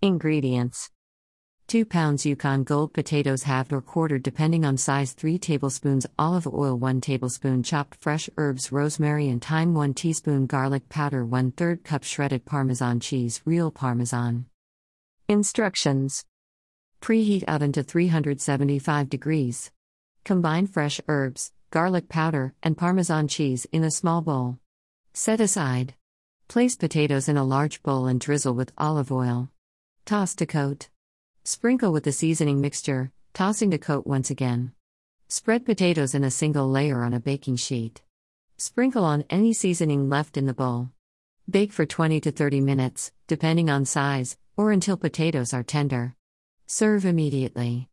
Ingredients 2 pounds Yukon Gold potatoes halved or quartered depending on size 3 tablespoons olive oil 1 tablespoon chopped fresh herbs rosemary and thyme 1 teaspoon garlic powder 1 3rd cup shredded parmesan cheese real parmesan Instructions Preheat oven to 375 degrees. Combine fresh herbs, garlic powder, and parmesan cheese in a small bowl. Set aside. Place potatoes in a large bowl and drizzle with olive oil. Toss to coat. Sprinkle with the seasoning mixture, tossing to coat once again. Spread potatoes in a single layer on a baking sheet. Sprinkle on any seasoning left in the bowl. Bake for 20 to 30 minutes, depending on size, or until potatoes are tender. Serve immediately.